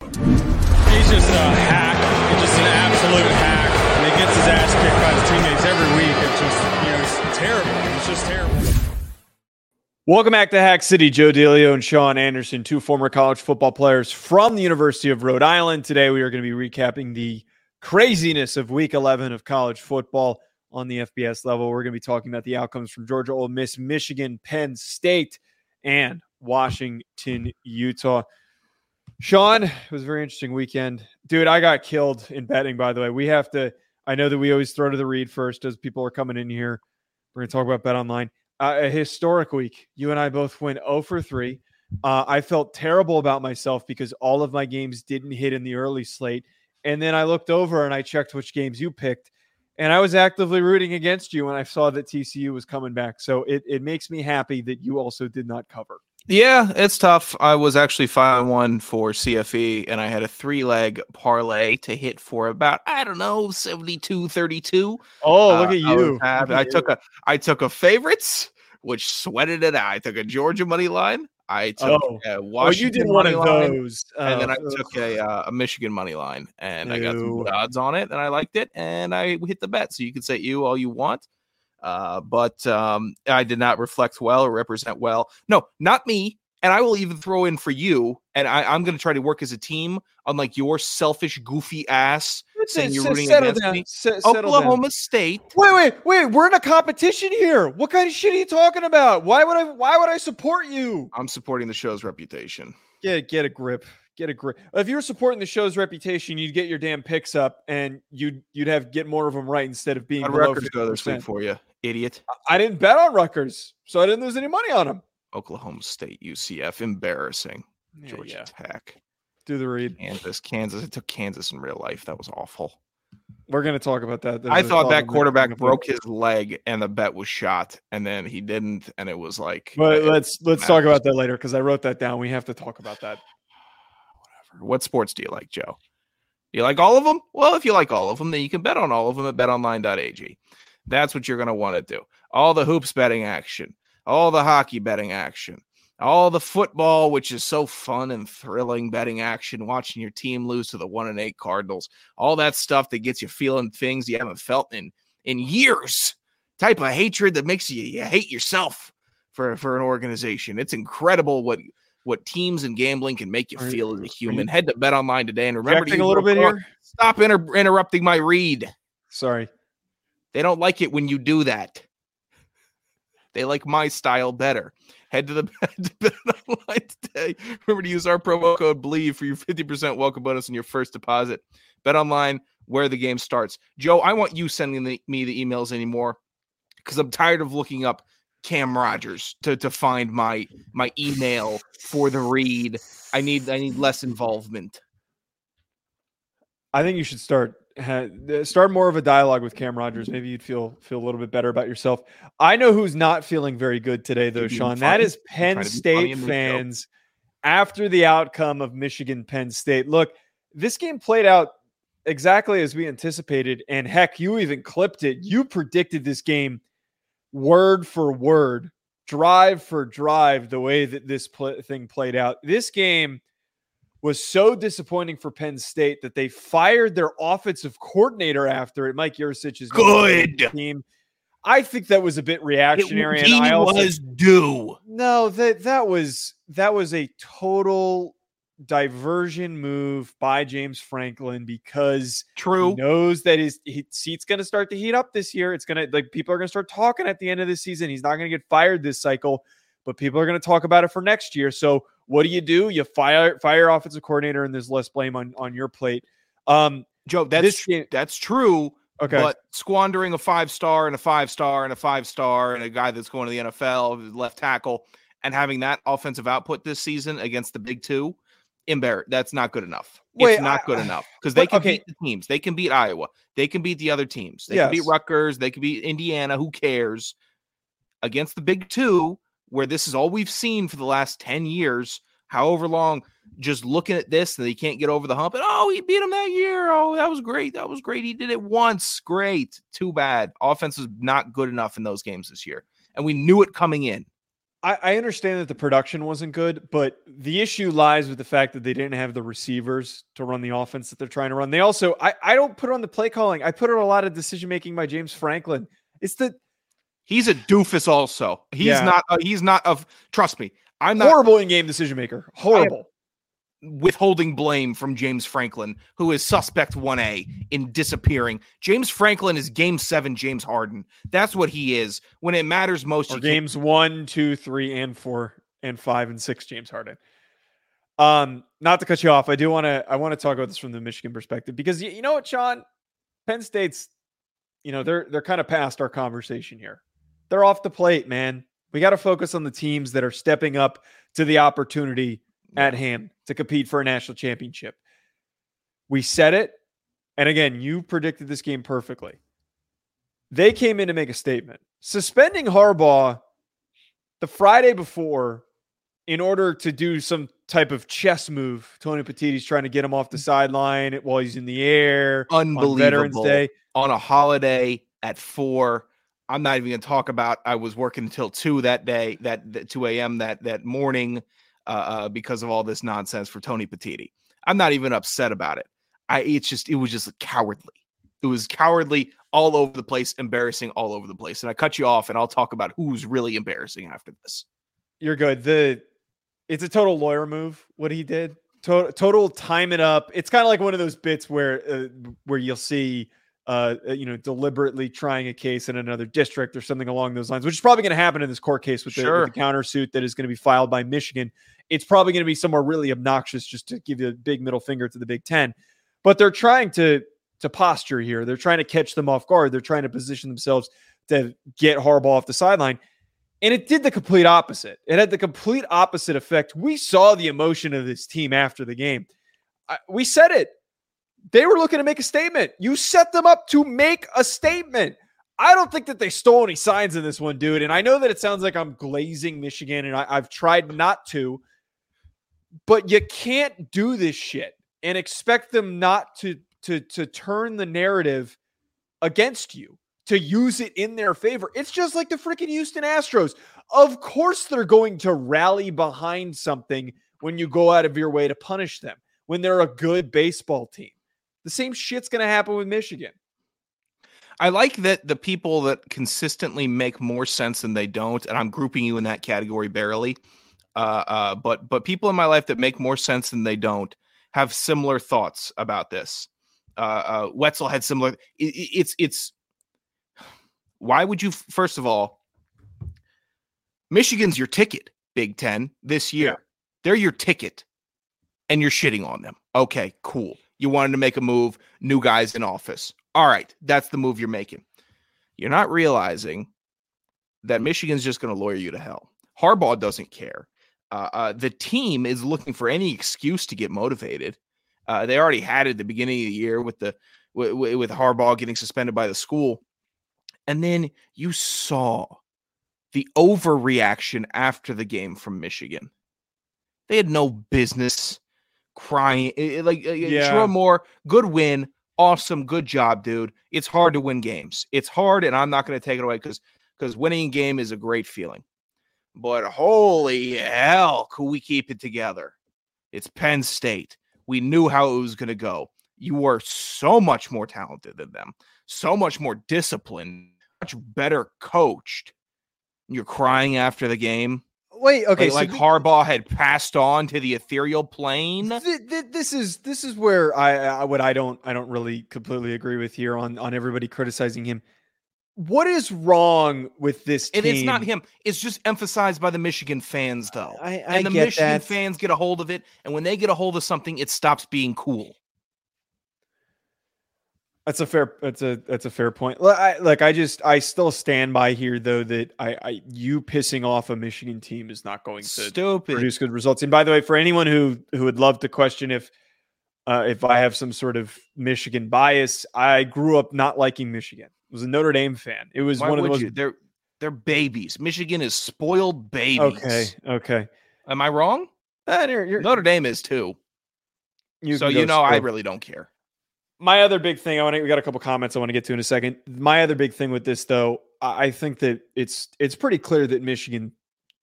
He's just a hack, He's just an absolute hack. And he gets his ass kicked by his teammates every week. It's just, you know, it's terrible. It's just terrible. Welcome back to Hack City. Joe DeLeone and Sean Anderson, two former college football players from the University of Rhode Island. Today we are going to be recapping the craziness of week 11 of college football on the FBS level. We're going to be talking about the outcomes from Georgia, Ole Miss, Michigan, Penn State, and Washington, Utah. Sean, it was a very interesting weekend. Dude, I got killed in betting, by the way. We have to, I know that we always throw to the read first as people are coming in here. We're going to talk about Bet Online. Uh, a historic week. You and I both went 0 for 3. Uh, I felt terrible about myself because all of my games didn't hit in the early slate. And then I looked over and I checked which games you picked. And I was actively rooting against you when I saw that TCU was coming back. So it, it makes me happy that you also did not cover. Yeah, it's tough. I was actually five one for CFE, and I had a three leg parlay to hit for about I don't know 72 32. Oh, look uh, at you! I, look I took a I took a favorites, which sweated it out. I took a Georgia money line. I took oh. a Washington oh, you did one of those, and then I oh, took a uh, a Michigan money line, and Ew. I got some odds on it, and I liked it, and I hit the bet. So you can say you all you want. Uh, but um, I did not reflect well or represent well. No, not me. And I will even throw in for you. And I, am going to try to work as a team, unlike your selfish, goofy ass saying you're rooting against down. me. S- Oklahoma down. State. Wait, wait, wait. We're in a competition here. What kind of shit are you talking about? Why would I? Why would I support you? I'm supporting the show's reputation. Get get a grip get a grip. If you were supporting the show's reputation, you'd get your damn picks up and you'd you'd have get more of them right instead of being. How records go this week for you, idiot? I didn't bet on Rutgers, so I didn't lose any money on them. Oklahoma State, UCF, embarrassing. Yeah, Georgia yeah. Tech. Do the read. Kansas, Kansas. It took Kansas in real life. That was awful. We're going to talk about that. There's I thought that quarterback broke his leg and the bet was shot, and then he didn't, and it was like. But let's let's talk about that later because I wrote that down. We have to talk about that. Whatever. What sports do you like, Joe? Do you like all of them? Well, if you like all of them, then you can bet on all of them at betonline.ag. That's what you're going to want to do. All the hoops betting action, all the hockey betting action, all the football, which is so fun and thrilling betting action, watching your team lose to the one and eight Cardinals, all that stuff that gets you feeling things you haven't felt in in years. Type of hatred that makes you, you hate yourself for, for an organization. It's incredible what what teams and gambling can make you are, feel as a human. Head to Bet Online today and remember to a little bit here. Stop inter- interrupting my read. Sorry, they don't like it when you do that. They like my style better. Head to the Bet Online today. Remember to use our promo code Believe for your fifty percent welcome bonus on your first deposit. Bet Online, where the game starts. Joe, I want you sending the, me the emails anymore because I'm tired of looking up Cam Rogers to to find my my email for the read. I need I need less involvement. I think you should start start more of a dialogue with Cam Rogers. Maybe you'd feel feel a little bit better about yourself. I know who's not feeling very good today though, Sean. That is Penn State fans after the outcome of Michigan Penn State. Look, this game played out exactly as we anticipated and heck, you even clipped it. You predicted this game word for word, drive for drive, the way that this pl- thing played out. This game was so disappointing for Penn State that they fired their offensive coordinator after it. Mike Yurcich is good team. I think that was a bit reactionary. It, and I also, was due. No, that that was that was a total diversion move by James Franklin because true knows that his, his seat's going to start to heat up this year. It's going to like people are going to start talking at the end of the season. He's not going to get fired this cycle, but people are going to talk about it for next year. So what do you do? You fire fire offensive coordinator, and there's less blame on on your plate. Um, Joe, that's that's true. Okay, but squandering a five star and a five star and a five star and a guy that's going to the NFL, left tackle, and having that offensive output this season against the big two embar- that's not good enough. Wait, it's not I- good enough because they can okay. beat the teams. They can beat Iowa. They can beat the other teams. They can beat Yes. Rutgers. They can beat Indiana. Who cares? Against the Big Two, where this is all we've seen for the last 10 years, however long, just looking at this and they can't get over the hump. And oh, he beat him that year. Oh, that was great. That was great. He did it once. Great. Too bad. Offense was not good enough in those games this year. And we knew it coming in. I, I understand that the production wasn't good, but the issue lies with the fact that they didn't have the receivers to run the offense that they're trying to run. They also, I, I don't put it on the play calling. I put it on a lot of decision making by James Franklin. It's the He's a doofus also. He's Yeah. not uh, he's not of trust me. I'm not horrible in game decision maker. Horrible. withholding blame from James Franklin, who is suspect 1A in disappearing. James Franklin is game 7 James Harden. That's what he is. When it matters most, or games one, two, three, and four, and five, and six. James Harden. Um, not to cut you off, I do want to. I want to talk about this from the Michigan perspective because you, you know what, Sean, Penn State's, you know, they're they're kind of past our conversation here. They're off the plate, man. We got to focus on the teams that are stepping up to the opportunity at hand to compete for a national championship. We said it, and again, you predicted this game perfectly. They came in to make a statement, suspending Harbaugh the Friday before in order to do some type of chess move. Tony Petitti's trying to get him off the sideline while he's in the air on Veterans Day. on a holiday at 4. I'm not even going to talk about I was working until 2 that day, that, that 2 a.m. that that morning uh, uh, because of all this nonsense for Tony Petitti. I'm not even upset about it. I it's just it was just cowardly. It was cowardly all over the place, embarrassing all over the place. And I cut you off, and I'll talk about who's really embarrassing after this. You're good. The it's a total lawyer move what he did. Total, total time it up. It's kind of like one of those bits where uh, where you'll see uh you know deliberately trying a case in another district or something along those lines, which is probably going to happen in this court case with the, Sure. with the countersuit that is going to be filed by Michigan. It's probably going to be somewhere really obnoxious just to give you a big middle finger to the Big 10. But they're trying to to posture here. They're trying to catch them off guard. They're trying to position themselves to get Harbaugh off the sideline. And it did the complete opposite. It had the complete opposite effect. We saw the emotion of this team after the game. I, we said it. They were looking to make a statement. You set them up to make a statement. I don't think that they stole any signs in this one, dude. And I know that it sounds like I'm glazing Michigan, and I, I've tried not to, but you can't do this shit and expect them not to to to turn the narrative against you to use it in their favor. It's just like the freaking Houston Astros. Of course, they're going to rally behind something when you go out of your way to punish them when they're a good baseball team. The same shit's going to happen with Michigan. I like that the people that consistently make more sense than they don't, and I'm grouping you in that category barely. Uh, uh, but but people in my life that make more sense than they don't have similar thoughts about this. Uh, uh, Wetzel had similar. i- i- it's it's. Why would you? First of all, Michigan's your ticket, Big Ten this year. Yeah. They're your ticket, and you're shitting on them. Okay, cool. You wanted to make a move, new guys in office. All right, that's the move you're making. You're not realizing that Michigan's just going to lawyer you to hell. Harbaugh doesn't care. Uh, uh, the team is looking for any excuse to get motivated. Uh, they already had it at the beginning of the year with the with, with Harbaugh getting suspended by the school, and then you saw the overreaction after the game from Michigan. They had no business crying. eh, eh, Like uh, Yeah. Sherrone Moore, good win, awesome, good job, dude. It's hard to win games. It's hard, and I'm not going to take it away because because winning a game is a great feeling. But holy hell, could we keep it together? It's Penn State. We knew how it was going to go. You are so much more talented than them, so much more disciplined, much better coached. You're crying after the game. Wait, okay, like, like thi- Harbaugh had passed on to the ethereal plane. Th- th- this is this is where I, I what I don't I don't really completely agree with here on on everybody criticizing him. What is wrong with this team? And it's not him. It's just emphasized by the Michigan fans, though. I, I and the get Michigan that. fans get a hold of it. And when they get a hold of something, it stops being cool. That's a fair. That's a that's a fair point. I, like I just I still stand by here though that I, I you pissing off a Michigan team is not going to Stupid. produce good results. And by the way, for anyone who who would love to question if uh, if I have some sort of Michigan bias, I grew up not liking Michigan. I was a Notre Dame fan. It was Why one of most. you? They're they're babies. Michigan is spoiled babies. Okay, okay. Am I wrong? Uh, you're, you're, Notre Dame is too. you so you know I really don't care. My other big thing i want to we got a couple comments i want to get to in a second. My other big thing with this though i think that it's it's pretty clear that michigan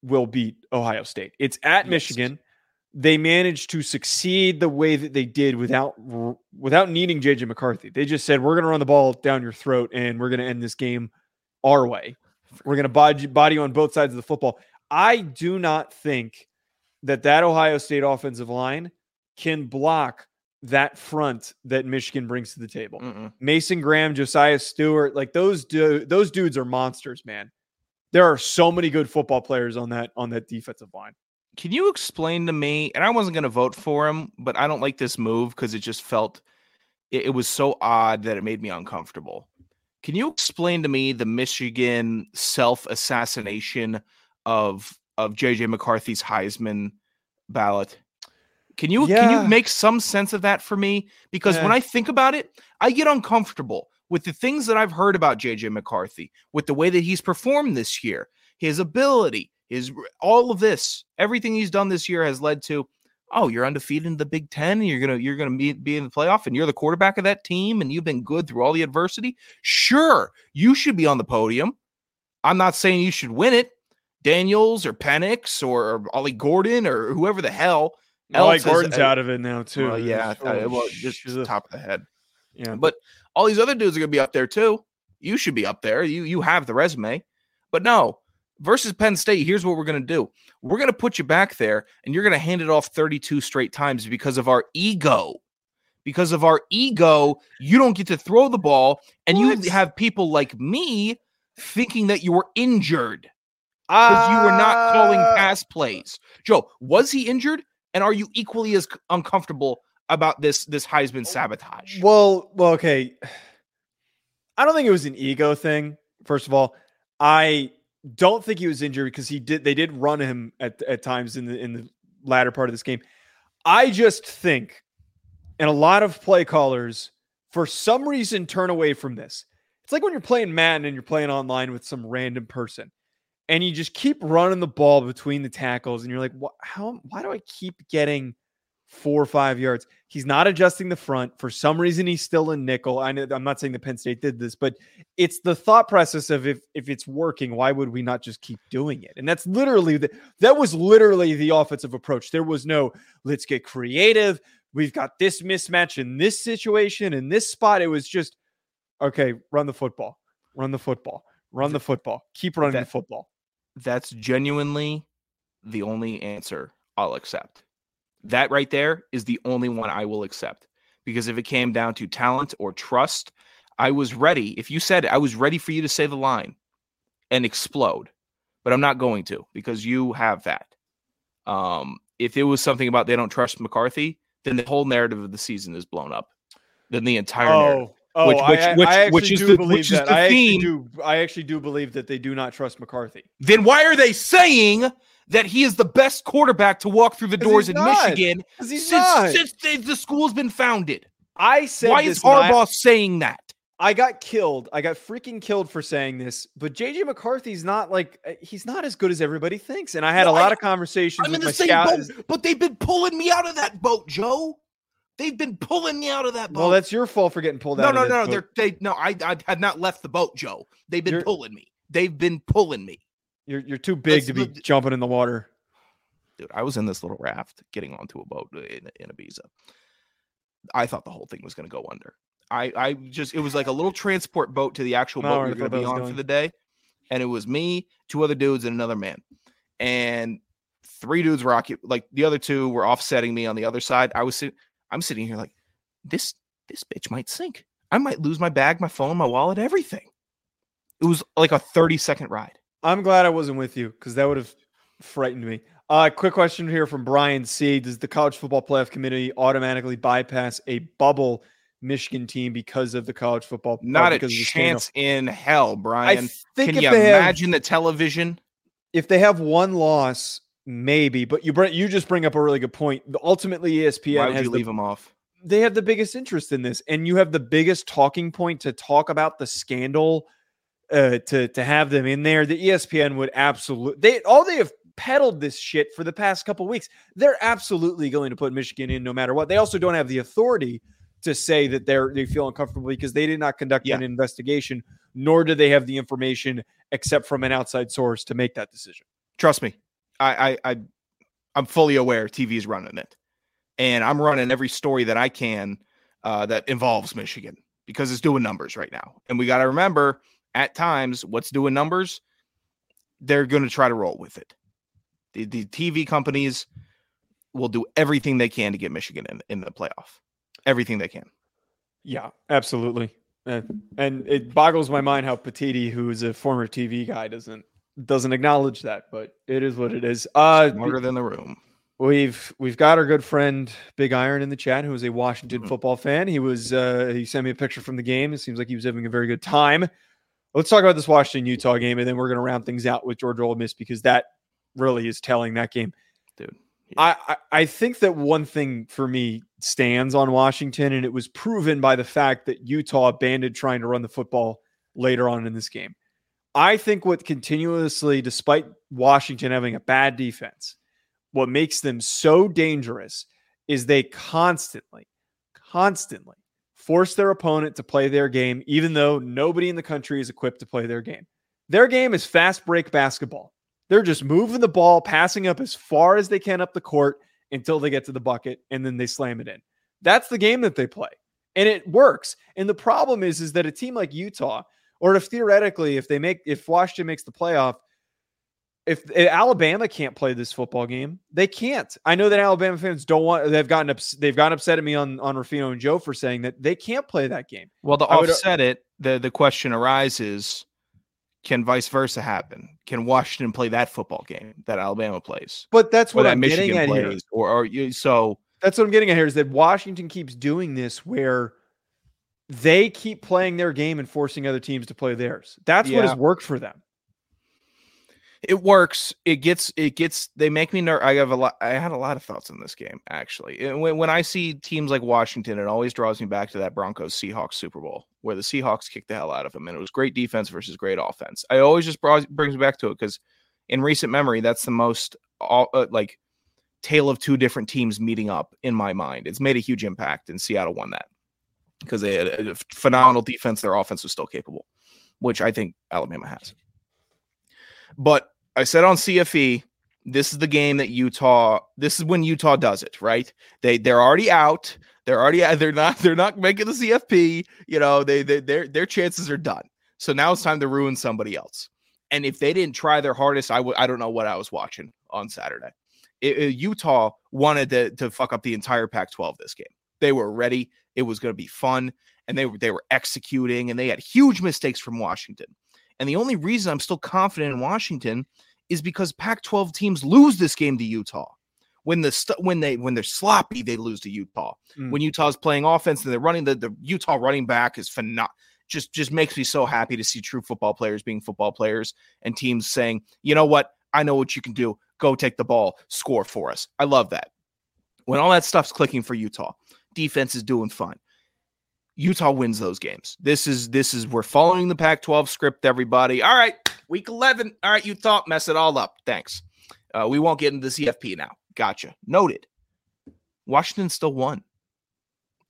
will beat ohio state. It's at Yes. michigan. They managed to succeed the way that they did without without needing jj mccarthy. They just said we're going to run the ball down your throat and we're going to end this game our way. We're going to body, body you on both sides of the football. I do not think that that ohio state offensive line can block that front that Michigan brings to the table. Mm-mm. Mason Graham, Josaiah Stewart, like those du- those dudes are monsters, man. There are so many good football players on that on that defensive line. Can you explain to me? And I wasn't going to vote for him, but I don't like this move because it just felt it, it was so odd that it made me uncomfortable. Can you explain to me the Michigan self assassination of of JJ McCarthy's Heisman ballot? Can you can you make some sense of that for me? Because when I think about it, I get uncomfortable with the things that I've heard about JJ McCarthy, with the way that he's performed this year, his ability, his all of this, everything he's done this year has led to, oh, you're undefeated in the Big Ten, and you're gonna you're gonna be, be in the playoff, and you're the quarterback of that team, and you've been good through all the adversity. Sure, you should be on the podium. I'm not saying you should win it. Daniels or Penix or, or Ollie Gordon or whoever the hell. Like Gordon's uh, out of it now too. well, yeah, oh, well, just a- top of the head. yeah. But all these other dudes are going to be up there too. You should be up there. You you have the resume. But no, versus Penn State, here's what we're going to do. We're going to put you back there and you're going to hand it off 32 straight times because of our ego. Because of our ego, you don't get to throw the ball and What? you have people like me thinking that you were injured because you were not calling Ah. pass plays. Joe, was he injured? And are you equally as uncomfortable about this this Heisman oh, sabotage? Well, well, okay. I don't think it was an ego thing. First of all, I don't think he was injured because he did. They did run him at at times in the in the latter part of this game. I just think, and a lot of play callers, for some reason, turn away from this. It's like when you're playing Madden and you're playing online with some random person, and you just keep running the ball between the tackles, and you're like, "What? How? Why do I keep getting?" four or five yards. He's not adjusting the front. For some reason, he's still in nickel. I know I'm not saying the Penn State did this, but it's the thought process of if if it's working, why would we not just keep doing it? And that's literally the that was literally the offensive approach. There was no let's get creative. We've got this mismatch in this situation in this spot. It was just okay, run the football, run the football, run the football, keep running That- the football. That's genuinely the only answer I'll accept. That right there is the only one I will accept. Because if it came down to talent or trust, I was ready. If you said I was ready for you to say the line and explode, but I'm not going to because you have that. Um, if it was something about they don't trust McCarthy, then the whole narrative of the season is blown up. Then the entire narrative. Oh, Which- I- which- I, which- I actually which is do the- believe which is that. the I actually do. I actually do believe that they do not trust McCarthy. Then why are they saying that he is the best quarterback to walk through the doors in not. Michigan since, since the, the school's been founded? I said Why is Harbaugh saying that? I got killed. I got freaking killed for saying this. But JJ McCarthy's not like uh, he's not as good as everybody thinks. And I had No, a lot I- of conversations I'm with in my the same scouts. boat, but they've been pulling me out of that boat, Joe. They've been pulling me out of that boat. Well, that's your fault for getting pulled no, out. no, of no, that They're boat. they no. I I have not left the boat, Joe. They've been You're- pulling me. They've been pulling me, You're you're too big Let's to be look- jumping in the water. dude. I was in this little raft getting onto a boat in, in Ibiza. I thought the whole thing was going to go under. I I just it was like a little transport boat to the actual No, boat we were going to be on going. for the day, and it was me, two other dudes, and another man, and three dudes were occup- like the other two were offsetting me on the other side. I was sitting, I'm sitting here like this this bitch might sink. I might lose my bag, my phone, my wallet, everything. It was like a 30 second ride. I'm glad I wasn't with you because that would have frightened me. Uh, quick question here from Brian C. Does the college football playoff committee automatically bypass a bubble Michigan team because of the college football. Not a because of the chance in hell, I Brian. think Can if you they have imagine the television? if they have one loss, maybe. But you bring you just bring up a really good point. Ultimately, E Why ESPN would has you the leave them off? they have the biggest interest in this and you have the biggest talking point to talk about the scandal uh to to have them in there the espn would absolutely they all they have peddled this shit for the past couple weeks they're absolutely going to put michigan in no matter what they also don't have the authority to say that they're they feel uncomfortable because they did not conduct Yeah. an investigation nor do they have the information except from an outside source to make that decision Trust me, I, I, I I'm fully aware TV's running it, and I'm running every story that I can uh, that involves Michigan because it's doing numbers right now. And we got to remember, at times, what's doing numbers, they're going to try to roll with it. The, the TV companies will do everything they can to get Michigan in, in the playoff. Everything they can. Yeah, absolutely. And, and it boggles my mind how Petitti, who's a former TV guy, doesn't doesn't acknowledge that, but it is what it is. Uh Smarter than the room. we've we've got our good friend Big Iron in the chat, who is a Washington Mhm. football fan. He was uh he sent me a picture from the game. It seems like he was having a very good time. Let's talk about this Washington Utah game, and then we're gonna round things out with Georgia Ole Miss because that really is telling that game. Dude, I, I I think that one thing for me stands on Washington, and it was proven by the fact that Utah abandoned trying to run the football later on in this game. I think what continuously, despite Washington having a bad defense, what makes them so dangerous is they constantly, constantly force their opponent to play their game, even though nobody in the country is equipped to play their game. Their game is fast break basketball. They're just moving the ball, passing up as far as they can up the court until they get to the bucket, and then they slam it in. That's the game that they play. And it works. And the problem is, is that a team like Utah, or if theoretically, if they make if Washington makes the playoff, if, if Alabama can't play this football game, they can't. I know that Alabama fans don't want. They've gotten ups, they've gotten upset at me on on Rufino and Joe for saying that they can't play that game. Well, to would- uh, offset it, the the question arises: Can vice versa happen? Can Washington play that football game that Alabama plays, But that's what that I'm getting Michigan at here. or or you, so? That's what I'm getting at here is that Washington keeps doing this where they keep playing their game and forcing other teams to play theirs. That's what has worked for them. It works. It gets. It gets. They make me nervous. I have a lot. I had a lot of thoughts on this game actually. When when I see teams like Washington, it always draws me back to that Broncos Seahawks Super Bowl where the Seahawks kicked the hell out of them, and it was great defense versus great offense. I always just brought, brings me back to it because in recent memory, that's the most all, uh, like tale of two different teams meeting up in my mind. It's made a huge impact, and Seattle won that because they had a phenomenal defense. Their offense was still capable, which I think Alabama has. But I said on CFE, this is the game that Utah. This is when Utah does it, right? They they're already out. They're already they're not they're not making the CFP. You know, they, they their their chances are done. So now it's time to ruin somebody else. And if they didn't try their hardest, I would I don't know what I was watching on Saturday. It- it- uh, Utah wanted to to fuck up the entire Pac-12 this game. They were ready. It was going to be fun, and they were they were executing, and they had huge mistakes from Washington. And the only reason I'm still confident in Washington is because Pac-12 teams lose this game to Utah. When the st- when they when they're sloppy, they lose to Utah. Mm. When Utah's playing offense and they're running the, the Utah running back is phenomenal. Just just makes me so happy to see true football players being football players and teams saying, you know what, I know what you can do. Go take the ball, score for us. I love that. When all that stuff's clicking for Utah, defense is doing fine. Utah wins those games. This is this is we're following the Pac-12 script. Everybody, all right. Week 11. All right, Utah, mess it all up. Thanks. Uh, we won't get into the CFP now. Gotcha. Noted. Washington still won.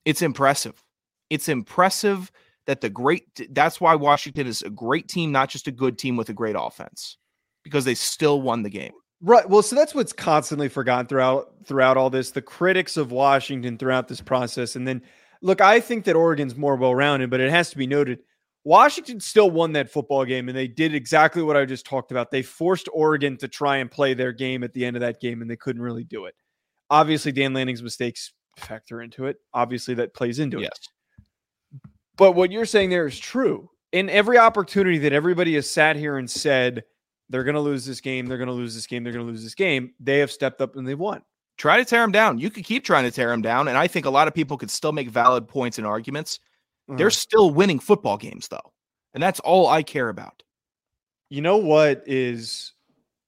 It's impressive. It's impressive that the great. That's why Washington is a great team, not just a good team with a great offense, because they still won the game. Right. Well, so that's what's constantly forgotten throughout throughout all this. The critics of Washington throughout this process, and then look, I think that Oregon's more well rounded, but it has to be noted. Washington still won that football game, and they did exactly what I just talked about. They forced Oregon to try and play their game at the end of that game, and they couldn't really do it. Obviously, Dan Lanning's mistakes factor into it. Obviously, that plays into it. Yes. But what you're saying there is true. In every opportunity that everybody has sat here and said they're going to lose this game, they're going to lose this game, they're going to lose this game, they have stepped up and they've won. Try to tear them down. You could keep trying to tear them down, and I think a lot of people could still make valid points and arguments. They're Uh, still winning football games, though, and that's all I care about. You know what is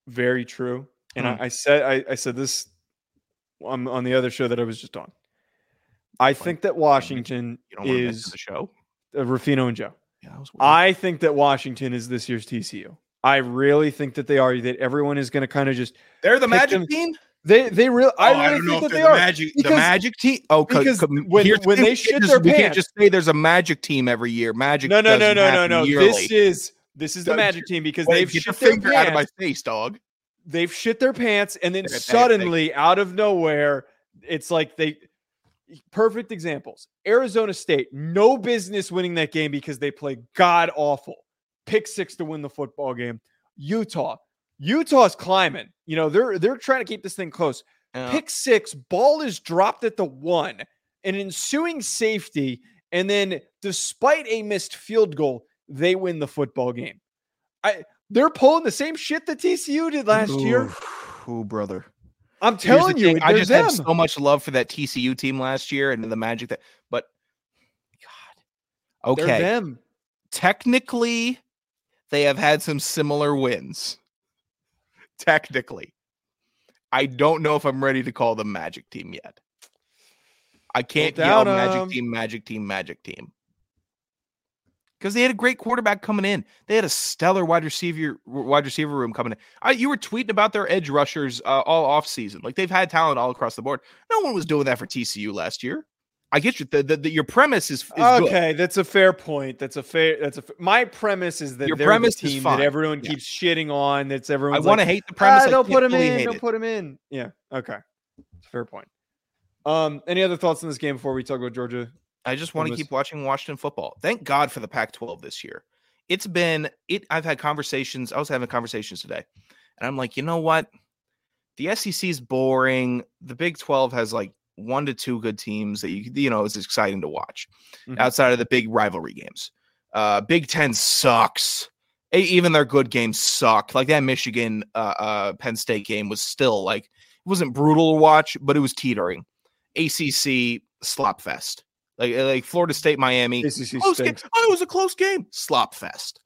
very true, and Hmm. I, I said I, I said this on on the other show that I was just on. I think that Washington You don't want to mention is the show. uh, Rufino and Joe. Yeah, that was weird. I think that Washington is this year's TCU. I really think that they are. That everyone is going to kind of just They're the Magic them- team. they they real. Oh, I I, really don't know think that they the are. Magic. the Magic team. Oh, 'cause- because 'cause when- the when thing, they shit their just, we can't just say there's a Magic team every year. Magic. No, no, no, no, no, no. yearly. This is this is the Magic team because Wait, they've get the shit their finger out of my face, dog. They've shit their pants, and then suddenly, out of nowhere, it's like they. Perfect examples. Arizona State, no business winning that game because they play god awful. Pick six to win the football game. Utah, Utah's climbing. You know they're they're trying to keep this thing close. Yeah. Pick six, ball is dropped at the one, an ensuing safety, and then despite a missed field goal, they win the football game. I they're pulling the same shit that TCU did last year. Ooh, ooh, brother. I'm telling you, I just them. had so much love for that TCU team last year and the Magic that, but God, They're okay. them. Technically, they have had some similar wins. Technically, I don't know if I'm ready to call them Magic team yet. I can't yell doubt Magic team, Magic team, Magic team. Because they had a great quarterback coming in. They had a stellar wide receiver wide receiver room coming in. I, you were tweeting about their edge rushers uh, all off season. Like they've had talent all across the board. No one was doing that for TCU last year. I get you. The, the, the- your premise is, is good. Okay, that's a fair point. That's a fair. That's a My premise is that Your premise the team that everyone Yeah. keeps shitting on. That's everyone. I want to like, hate the premise. Ah, don't put him fully in. Don't it. put him in. Yeah. Okay. Fair point. Um. Any other thoughts on this game before we talk about Georgia? I just want to keep watching Washington football. Thank God for the Pac-12 this year. It's been it. I've had conversations. I was having conversations today, and I'm like, you know what? The SEC is boring. The Big 12 has like one to two good teams that you you know is exciting to watch Mhm. outside of the big rivalry games. Uh, Big Ten sucks. Even their good games suck. Like that Michigan uh, uh, Penn State game was still like it wasn't brutal to watch, but it was teetering. ACC slop fest. Like like Florida State Miami ACC close game. Oh, it was a close game. Slop fest.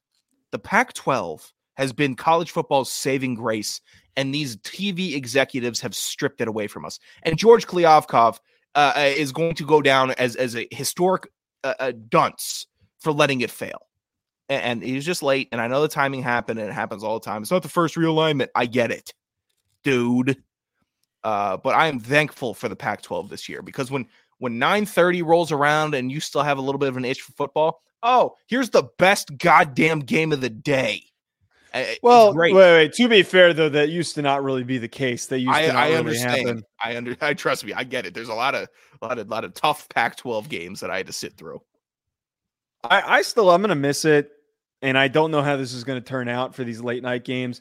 The Pac 12 has been college football's saving grace, and these TV executives have stripped it away from us. And George Kliavkoff uh, uh, is going to go down as, as a historic uh, uh, dunce for letting it fail. A- And, he was just late. And I know the timing happened, and it happens all the time. It's not the first realignment. I get it, dude. Uh, but I am thankful for the Pac 12 this year because when when 9:30 rolls around and you still have a little bit of an itch for football, oh, here's the best goddamn game of the day. Well, wait, wait. To be fair, though, that used to not really be the case. That used I, to not I really understand. happen. I under I trust me. I get it. There's a lot of a lot of lot of tough Pac-12 games that I had to sit through. I, I still, I'm gonna miss it, and I don't know how this is gonna turn out for these late night games.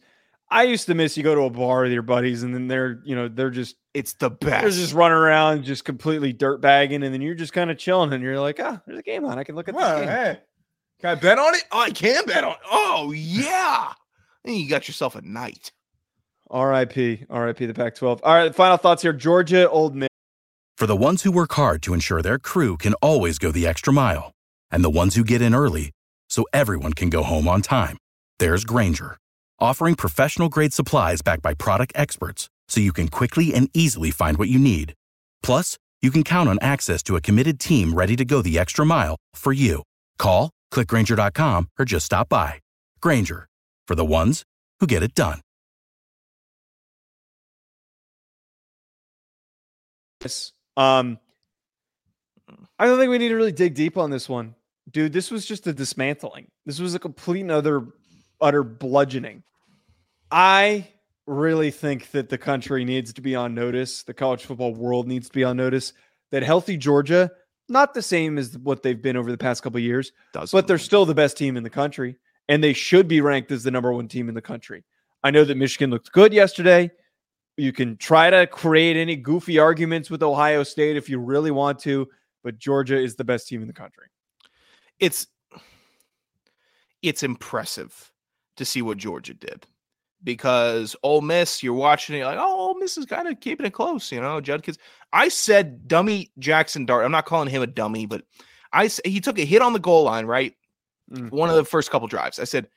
I used to miss you go to a bar with your buddies, and then they're, you know, they're just It's the best. they're just running around, just completely dirt bagging, and then you're just kind of chilling, and you're like, ah, there's a game on. I can look at this game. hey, can I bet on it? Oh, I can bet on. It. Oh yeah. Then you got yourself a night. R.I.P. R.I.P. The Pac-12. All right, final thoughts here. Georgia, Ole Miss. For the ones who work hard to ensure their crew can always go the extra mile, and the ones who get in early so everyone can go home on time, there's Grainger, offering professional grade supplies backed by product experts so you can quickly and easily find what you need. Plus, you can count on access to a committed team ready to go the extra mile for you. Call, clickgrainger.com, or just stop by. Grainger, for the ones who get it done. Um, I don't think we need to really dig deep on this one, dude. This was just a dismantling. This was a complete and utter, utter bludgeoning. I really think that the country needs to be on notice. The college football world needs to be on notice that healthy Georgia, not the same as what they've been over the past couple of years, Does but they're still the best team in the country, and they should be ranked as the number one team in the country. I know that Michigan looked good yesterday. You can try to create any goofy arguments with Ohio State if you really want to, but Georgia is the best team in the country. it's it's impressive to see what Georgia did. because Ole Miss, you're watching it, like, oh, Ole Miss is kind of keeping it close, you know. Judkins. I said dummy Jackson Dart. I'm not calling him a dummy, but I he took a hit on the goal line, right? Mm. One of the first couple drives. I said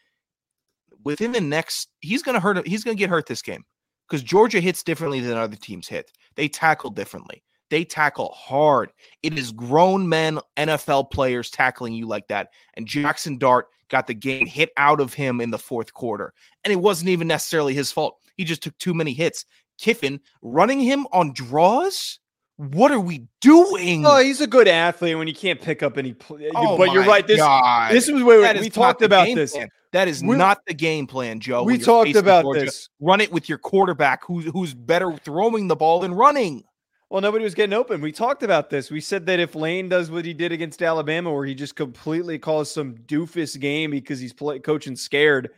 within the next, he's gonna hurt. He's gonna get hurt this game because Georgia hits differently than other teams hit. They tackle differently. They tackle hard. It is grown men, NFL players tackling you like that. And Jackson Dart got the game hit out of him in the fourth quarter. And it wasn't even necessarily his fault. He just took too many hits. Kiffin running him on draws. What are we doing? Oh, he's a good athlete when you can't pick up any. Play. Oh but you're right. This God. this is where we talked about this. Plan. That is we, not the game plan, Joe. We talked about Georgia. this. Run it with your quarterback, who's who's better throwing the ball than running. Well, nobody was getting open. We talked about this. We said that if Lane does what he did against Alabama, where he just completely calls some doofus game because he's play, coaching scared,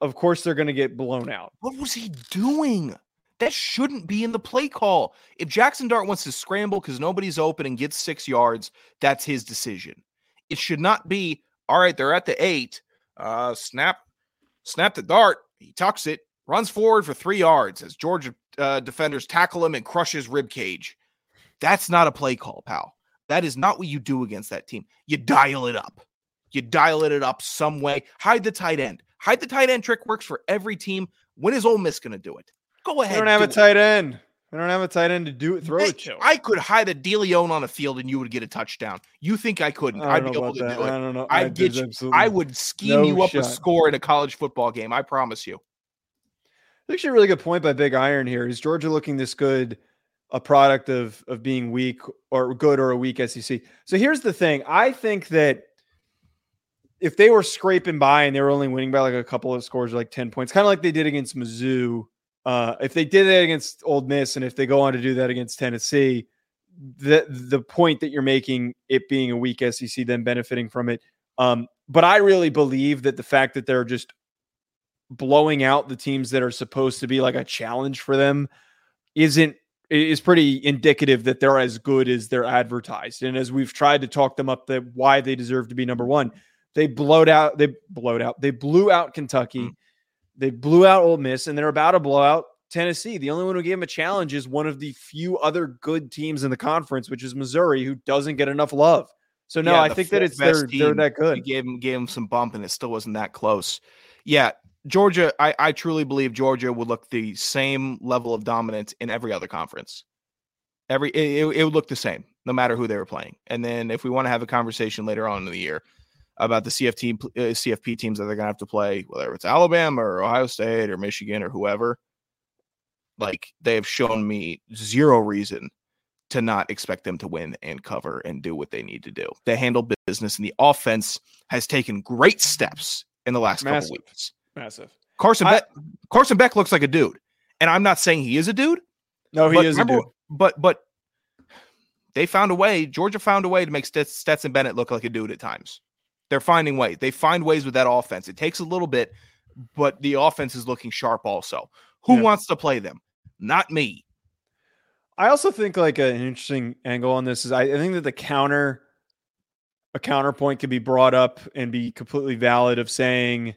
of course they're going to get blown out. What was he doing? That shouldn't be in the play call. If Jackson Dart wants to scramble because nobody's open and gets six yards, that's his decision. It should not be, all right, they're at the eight. Uh, snap, snap the dart. He tucks it, runs forward for three yards as Georgia uh, defenders tackle him and crush his rib cage. That's not a play call, pal. That is not what you do against that team. You dial it up. You dial it up some way. Hide the tight end. Hide the tight end trick works for every team. When is Ole Miss going to do it? Go ahead. Don't have a tight end. I don't have a tight end to do it. Throw hey, it to. I could hide a DeLeon on a field and you would get a touchdown. You think I couldn't? I would be able to that. do it. I don't know. I'd get you. I would scheme no you up shot. a score in a college football game. I promise you. Actually, a really good point by Big Iron here. Is Georgia looking this good a product of of being weak or good or a weak SEC? So here's the thing. I think that if they were scraping by and they were only winning by like a couple of scores, like 10 points, kind of like they did against Mizzou, uh, if they did that against Ole Miss and if they go on to do that against Tennessee, the the point that you're making, it being a weak SEC, then benefiting from it. Um, but I really believe that the fact that they're just blowing out the teams that are supposed to be like a challenge for them isn't is pretty indicative that they're as good as they're advertised. And as we've tried to talk them up, that why they deserve to be number one, they blowed out, they blowed out, they blew out Kentucky, mm-hmm. They blew out Ole Miss, and they're about to blow out Tennessee. The only one who gave them a challenge is one of the few other good teams in the conference, which is Missouri, who doesn't get enough love. So no, yeah, I think that it's they're, they're that good. Gave them gave them some bump, and it still wasn't that close. Yeah, Georgia, I, I truly believe Georgia would look the same level of dominance in every other conference. Every it, it would look the same, no matter who they were playing. And then if we want to have a conversation later on in the year about the CFT uh, CFP teams that they're gonna have to play, whether it's Alabama or Ohio State or Michigan or whoever, like they have shown me zero reason to not expect them to win and cover and do what they need to do. They handle business, and the offense has taken great steps in the last Massive. couple weeks. Massive. Carson I, Beck, Carson Beck looks like a dude, and I'm not saying he is a dude. No, he is remember, a dude. But but they found a way. Georgia found a way to make Stetson Bennett look like a dude at times. They're finding ways. They find ways with that offense. It takes a little bit, but the offense is looking sharp. Also, who yeah. wants to play them? Not me. I also think like an interesting angle on this is I, I think that the counter, a counterpoint could be brought up and be completely valid of saying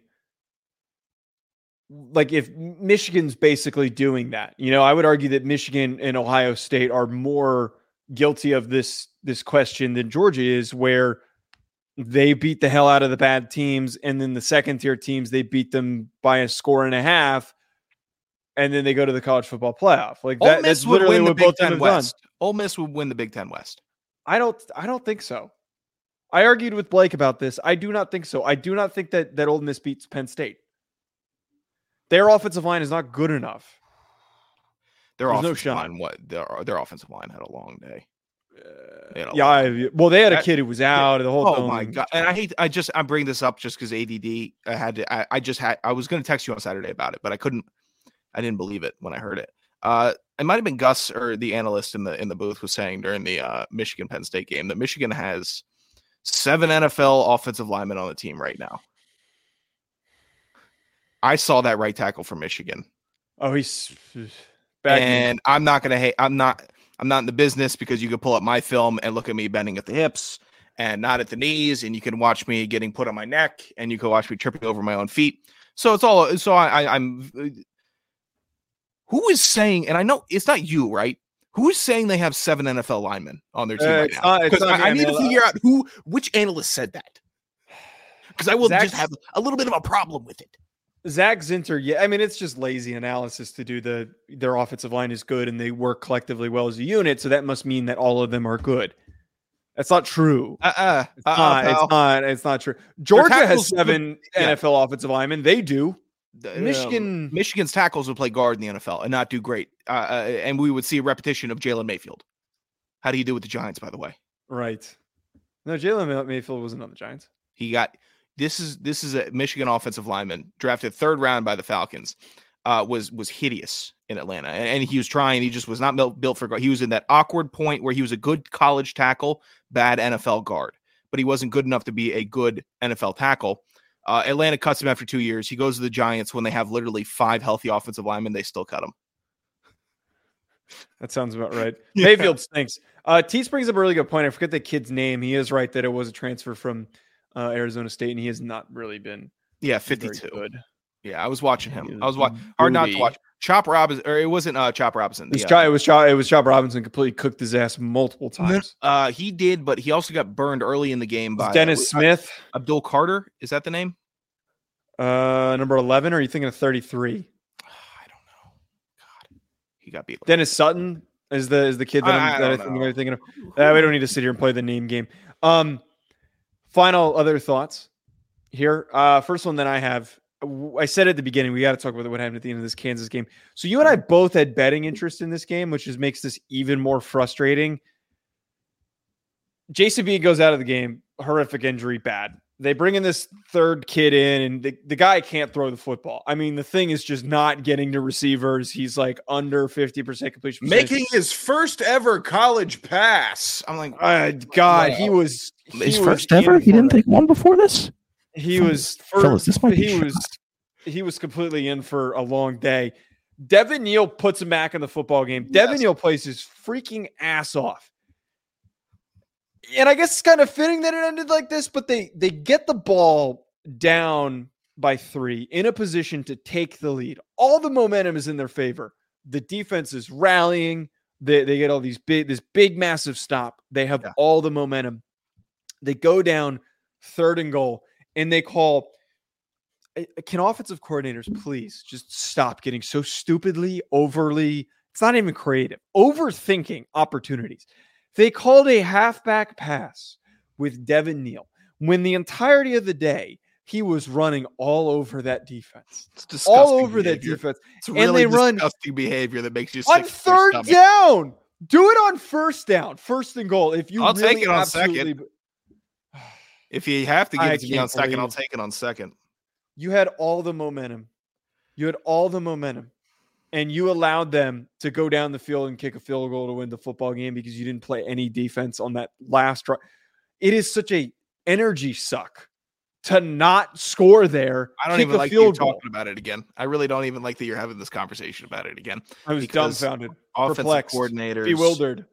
like if Michigan's basically doing that, you know, I would argue that Michigan and Ohio State are more guilty of this this question than Georgia is, where they beat the hell out of the bad teams, and then the second tier teams they beat them by a score and a half, and then they go to the college football playoff. Like that, that's literally what both have West. done. Ole Miss would win the Big Ten West. I don't. I don't think so. I argued with Blake about this. I do not think so. I do not think that that Ole Miss beats Penn State. Their offensive line is not good enough. Their There's offensive no line, what their their offensive line had a long day. Yeah, I, well, they had a kid who was out. The whole oh my god! And I hate. I just I bring this up just because ADD. I had to. I, I just had. I was going to text you on Saturday about it, but I couldn't. I didn't believe it when I heard it. Uh, it might have been Gus or the analyst in the in the booth was saying during the uh, Michigan Penn State game that Michigan has seven NFL offensive linemen on the team right now. I saw that right tackle for Michigan. Oh, he's back and I'm not gonna hate. I'm not. I'm not in the business because you can pull up my film and look at me bending at the hips and not at the knees, and you can watch me getting put on my neck, and you can watch me tripping over my own feet. So it's all. So I, I I'm. Who is saying? And I know it's not you, right? Who is saying they have seven NFL linemen on their team Uh, right now? not- it's 'Cause I, I need to figure out who, which analyst said that. Because I will Zach- just have a little bit of a problem with it. Zach Zinter, yeah, I mean it's just lazy analysis to do the their offensive line is good and they work collectively well as a unit, so that must mean that all of them are good. That's not true. Uh-uh. It's Uh-uh, not. pal. It's not. It's not true. Georgia has seven yeah. NFL offensive linemen. They do. The- um, Michigan- Michigan's tackles would play guard in the NFL and not do great. Uh, uh, and we would see a repetition of Jalen Mayfield. How do you do with the Giants, by the way? Right. No, Jalen Mayfield wasn't on the Giants. He got this is this is a Michigan offensive lineman drafted third round by the Falcons. Uh, was was hideous in Atlanta, and, and he was trying. He just was not built, built for. He was in that awkward point where he was a good college tackle, bad NFL guard, but he wasn't good enough to be a good NFL tackle. Uh, Atlanta cuts him after two years. He goes to the Giants when they have literally five healthy offensive linemen. They still cut him. That sounds about right. Yeah. Mayfield stinks. Uh, T brings up a really good point. I forget the kid's name. He is right that it was a transfer from uh, Arizona State, and he has not really been Yeah, very fifty-two. good. Yeah, I was watching him. I was watching. Hard not to watch. Chop Robinson, or it wasn't uh, Chop Robinson. It was, the, Chop, uh, it was Chop. It was Chop Robinson. Completely cooked his ass multiple times. Uh, he did, but he also got burned early in the game by Dennis uh, Smith, Abdul Carter. Is that the name? uh, number eleven. Or are you thinking of thirty-three? I don't know. God, he got beat. Dennis Sutton is the is the kid that, I- I'm, I that I think know. I'm thinking of. Uh, we don't need to sit here and play the name game. Um, final other thoughts here. Uh, first one that I have. I said at the beginning we got to talk about what happened at the end of this Kansas game. So you and I both had betting interest in this game, which just makes this even more frustrating. Jason Bean goes out of the game, horrific injury, bad. They bring in this third kid in, and the, the guy can't throw the football. I mean, the thing is just not getting to receivers. He's like under 50% completion. percentage. Making his first ever college pass. I'm like, Uh, God, he was he His was first ever? He didn't for it. take one before this? He was for, Fellas, this might be he was he was completely in for a long day. Devin Neal puts him back in the football game. Devin Neal plays his freaking ass off. And I guess it's kind of fitting that it ended like this, but they they get the ball down by three in a position to take the lead. All the momentum is in their favor. The defense is rallying. They, they get all these big, this big, massive stop. They have Yeah. all the momentum. They go down third and goal, and they call. Uh, Can offensive coordinators please just stop getting so stupidly, overly, it's not even creative, overthinking opportunities. They called a halfback pass with Devin Neal when the entirety of the day he was running all over that defense. it's disgusting All over that defense. It's and really they run- disgusting behavior that makes you sick On third down. Do it on first down, first and goal. If you I'll take it on second. absolutely- If you have to give I it to me on second, I'll take it on second. you had all the momentum. You had all the momentum. And you allowed them to go down the field and kick a field goal to win the football game because you didn't play any defense on that last drive. It is such a energy suck to not score there. I don't even like field talking about it again. I really don't even like that you're having this conversation about it again. I was dumbfounded, Offensive perplexed, coordinators, bewildered.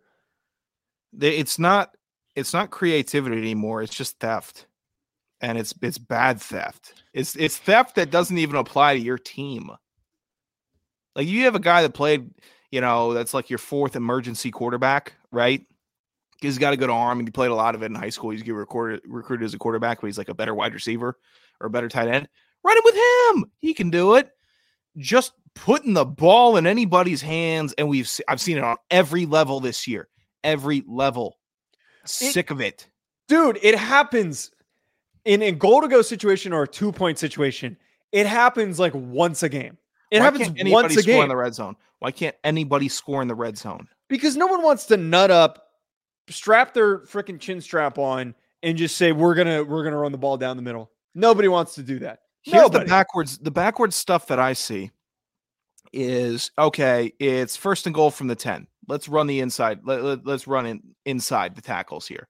they, it's not it's not creativity anymore. It's just theft, and it's it's bad theft. It's it's theft that doesn't even apply to your team. Like you have a guy that played, you know, that's like your fourth emergency quarterback, right? He's got a good arm, and he played a lot of it in high school. He's get recruited recruited as a quarterback, but he's like a better wide receiver or a better tight end. Run it with him. He can do it. Just putting the ball in anybody's hands, and we've se- I've seen it on every level this year. Every level. Sick of it. Dude, it happens in a goal to go situation or a two point situation. It happens like once a game. It Why happens can't anybody once a score in game the red zone? Why can't anybody score in the red zone? because no one wants to nut up, strap their freaking chin strap on, and just say we're gonna we're gonna run the ball down the middle. Nobody wants to do that. Here's Nobody. the backwards the backwards stuff that I see is okay, it's first and goal from the 10. Let's run the inside. Let, let, us run in inside the tackles here.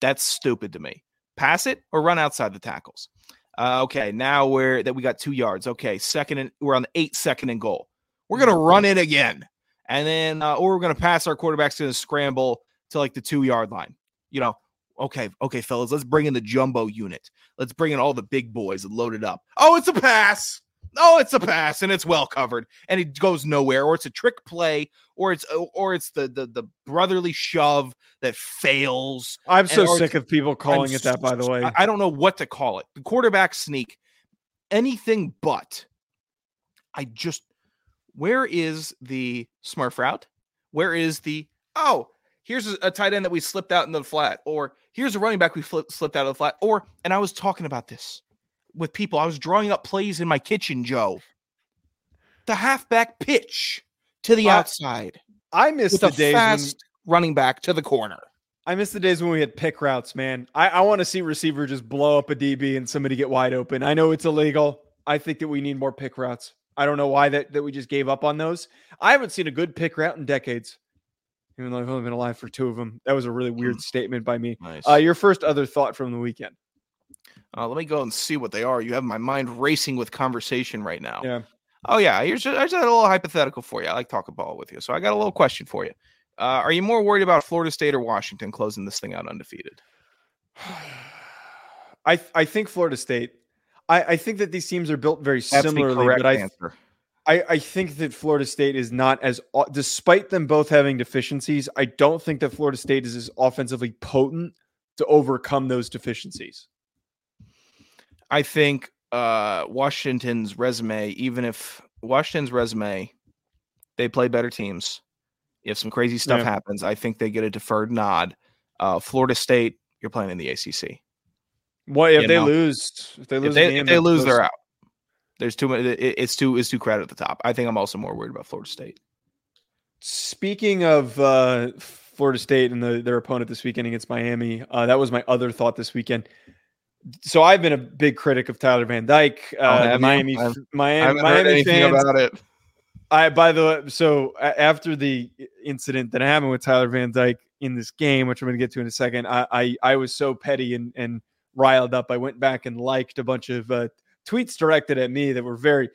That's stupid to me. Pass it or run outside the tackles. Uh, okay, now we're that we got two yards. Okay, second and we're on the eight second and goal. We're gonna run it again, and then uh, or we're gonna pass our quarterback's gonna scramble to like the two yard line. You know, okay, okay, fellas, let's bring in the jumbo unit. Let's bring in all the big boys and load it up. Oh, it's a pass. Oh, it's a pass and it's well covered and it goes nowhere, or it's a trick play, or it's oh, or it's the the, the brotherly shove that fails. I'm so sick of people calling I'm it that. By the way, I, don't know what to call it. The quarterback sneak, anything but. I just, where is the smurf route? Where is the oh? Here's a, tight end that we slipped out in the flat, or here's a running back we flip, slipped out of the flat, or and I was talking about this with people. I was drawing up plays in my kitchen, Joe. The halfback pitch to the Uh, outside I miss the days when fast running back to the corner. I miss the days when we had pick routes, man. I, I want to see receiver just blow up a DB and somebody get wide open. I know it's illegal. I think that we need more pick routes. I don't know why that, that we just gave up on those. I haven't seen a good pick route in decades, even though I've only been alive for two of them. That was a really weird statement by me. Nice. Uh, your first other thought from the weekend? Uh, let me go and see what they are. You have my mind racing with conversation right now. Yeah. Oh yeah. Here's just, I just had a little hypothetical for you. I like talking ball with you, so I got a little question for you. Uh, are you more worried about Florida State or Washington closing this thing out undefeated? I I think Florida State. I, I think that these teams are built very That's similarly, but I answer. I, I think that Florida State is not as, despite them both having deficiencies, I don't think that Florida State is as offensively potent to overcome those deficiencies. I think uh, Washington's resume, even if Washington's resume, they play better teams. If some crazy stuff Yeah. happens, I think they get a deferred nod. Uh, Florida State, you're playing in the ACC. What if You they know, lose? If they lose, If they, if they lose, goes- they're out. There's too much. it- It's too. It's too crowded at the top. I think I'm also more worried about Florida State. Speaking of uh, Florida State and the, their opponent this weekend against Miami, uh, that was my other thought this weekend. So I've been a big critic of Tyler Van Dyke. Uh, have you? Miami, I've- Miami, heard Miami fans. about it. I by the way, so after the incident that happened with Tyler Van Dyke in this game, which I'm going to get to in a second, I, I I was so petty and and riled up. I went back and liked a bunch of uh, tweets directed at me that were very,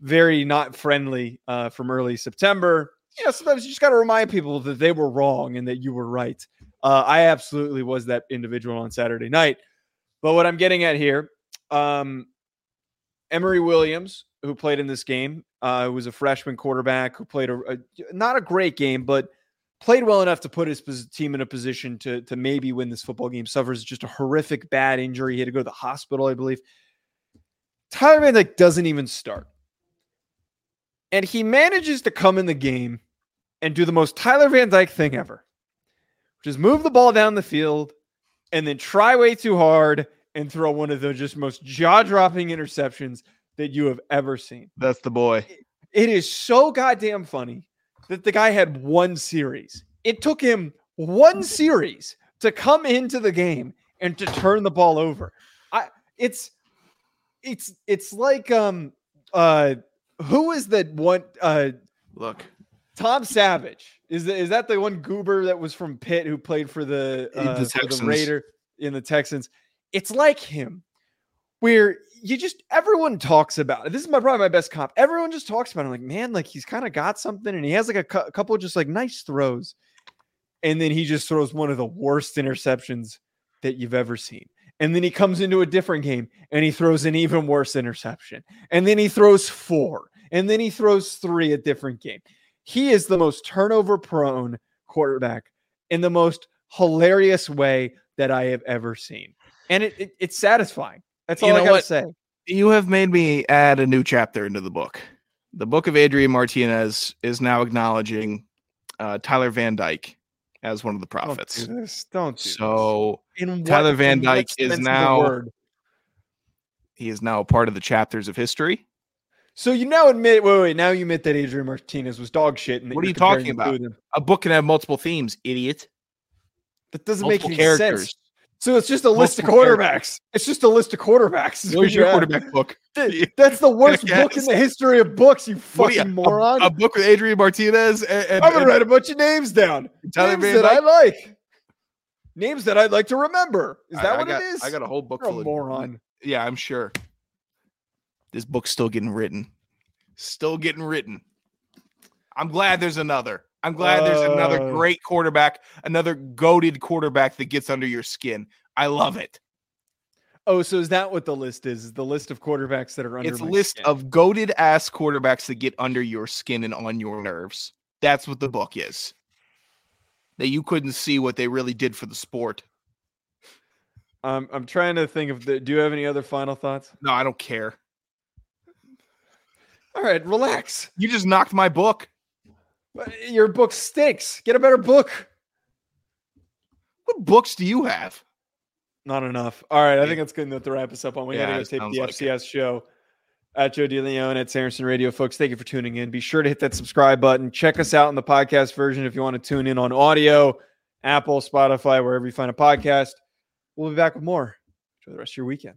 very not friendly uh, from early September. You know, sometimes you just got to remind people that they were wrong and that you were right. Uh, I absolutely was that individual on Saturday night. But what I'm getting at here, um, Emory Williams, who played in this game, uh, was a freshman quarterback who played a, a not a great game, but played well enough to put his team in a position to to maybe win this football game. Suffers just a horrific bad injury. He had to go to the hospital, I believe. Tyler Van Dyke doesn't even start, and he manages to come in the game and do the most Tyler Van Dyke thing ever, which is move the ball down the field and then try way too hard and throw one of the just most jaw-dropping interceptions that you have ever seen. That's the boy. It is so goddamn funny that the guy had one series. It took him one series to come into the game and to turn the ball over. I it's it's it's like um uh who is that one uh Look, Tom Savage is the, is that the one goober that was from Pitt who played for the The uh, for the Raider in the Texans? It's like him, where you just everyone talks about it. This is my probably my best comp. Everyone just talks about him like, man, like he's kind of got something, and he has like a, cou- a couple just like nice throws, and then he just throws one of the worst interceptions that you've ever seen. And then he comes into a different game and he throws an even worse interception. And then he throws four. And then he throws three a different game. He is the most turnover prone quarterback in the most hilarious way that I have ever seen. And it, it- it's satisfying. That's all You I know gotta what? say. you have made me add a new chapter into the book. The book of Adrian Martinez is now acknowledging uh, Tyler Van Dyke as one of the Don't prophets. do this. Don't do So this. In what- Tyler Van Dyke is sense of the now- he is now a part of the chapters of history. So you now admit, wait, wait, now you admit that Adrian Martinez was dog shit. And What are you're talking comparing the two about? A book can have multiple themes, idiot. That doesn't Multiple make any characters. sense. So it's just a list of Multiple quarterbacks. It's just a list of quarterbacks. Where's your quarterback book? That's the worst book in the history of books, you are you, fucking a- moron. A, book with Adrian Martinez and, and, I'm gonna and write a bunch of names down. Names that I like. Names that I'd like to remember. Is I- that I what got, it is? I got a whole book You're full of moron. Yeah, I'm sure. This book's still getting written. Still getting written. I'm glad there's another. I'm glad there's another Uh. great quarterback, another goaded quarterback that gets under your skin. I love it. Oh, so is that what the list is? Is the list of quarterbacks that are under it's a list skin? of goaded ass quarterbacks that get under your skin and on your nerves. That's what the book is. That you couldn't see what they really did for the sport. I'm I'm trying to think of the do you have any other final thoughts? No, I don't care. All right, relax. You just knocked my book. Uh, your book stinks. Get a better book. What books do you have? Not enough. All right, I think that's good enough to wrap us up on. We Yeah, gotta go it tape sounds the like it. FCS show at Joe DeLeone at Sanderson Radio. Folks, thank you for tuning in. Be sure to hit that subscribe button. Check us out in the podcast version if you want to tune in on audio, Apple, Spotify, wherever you find a podcast. We'll be back with more. Enjoy the rest of your weekend.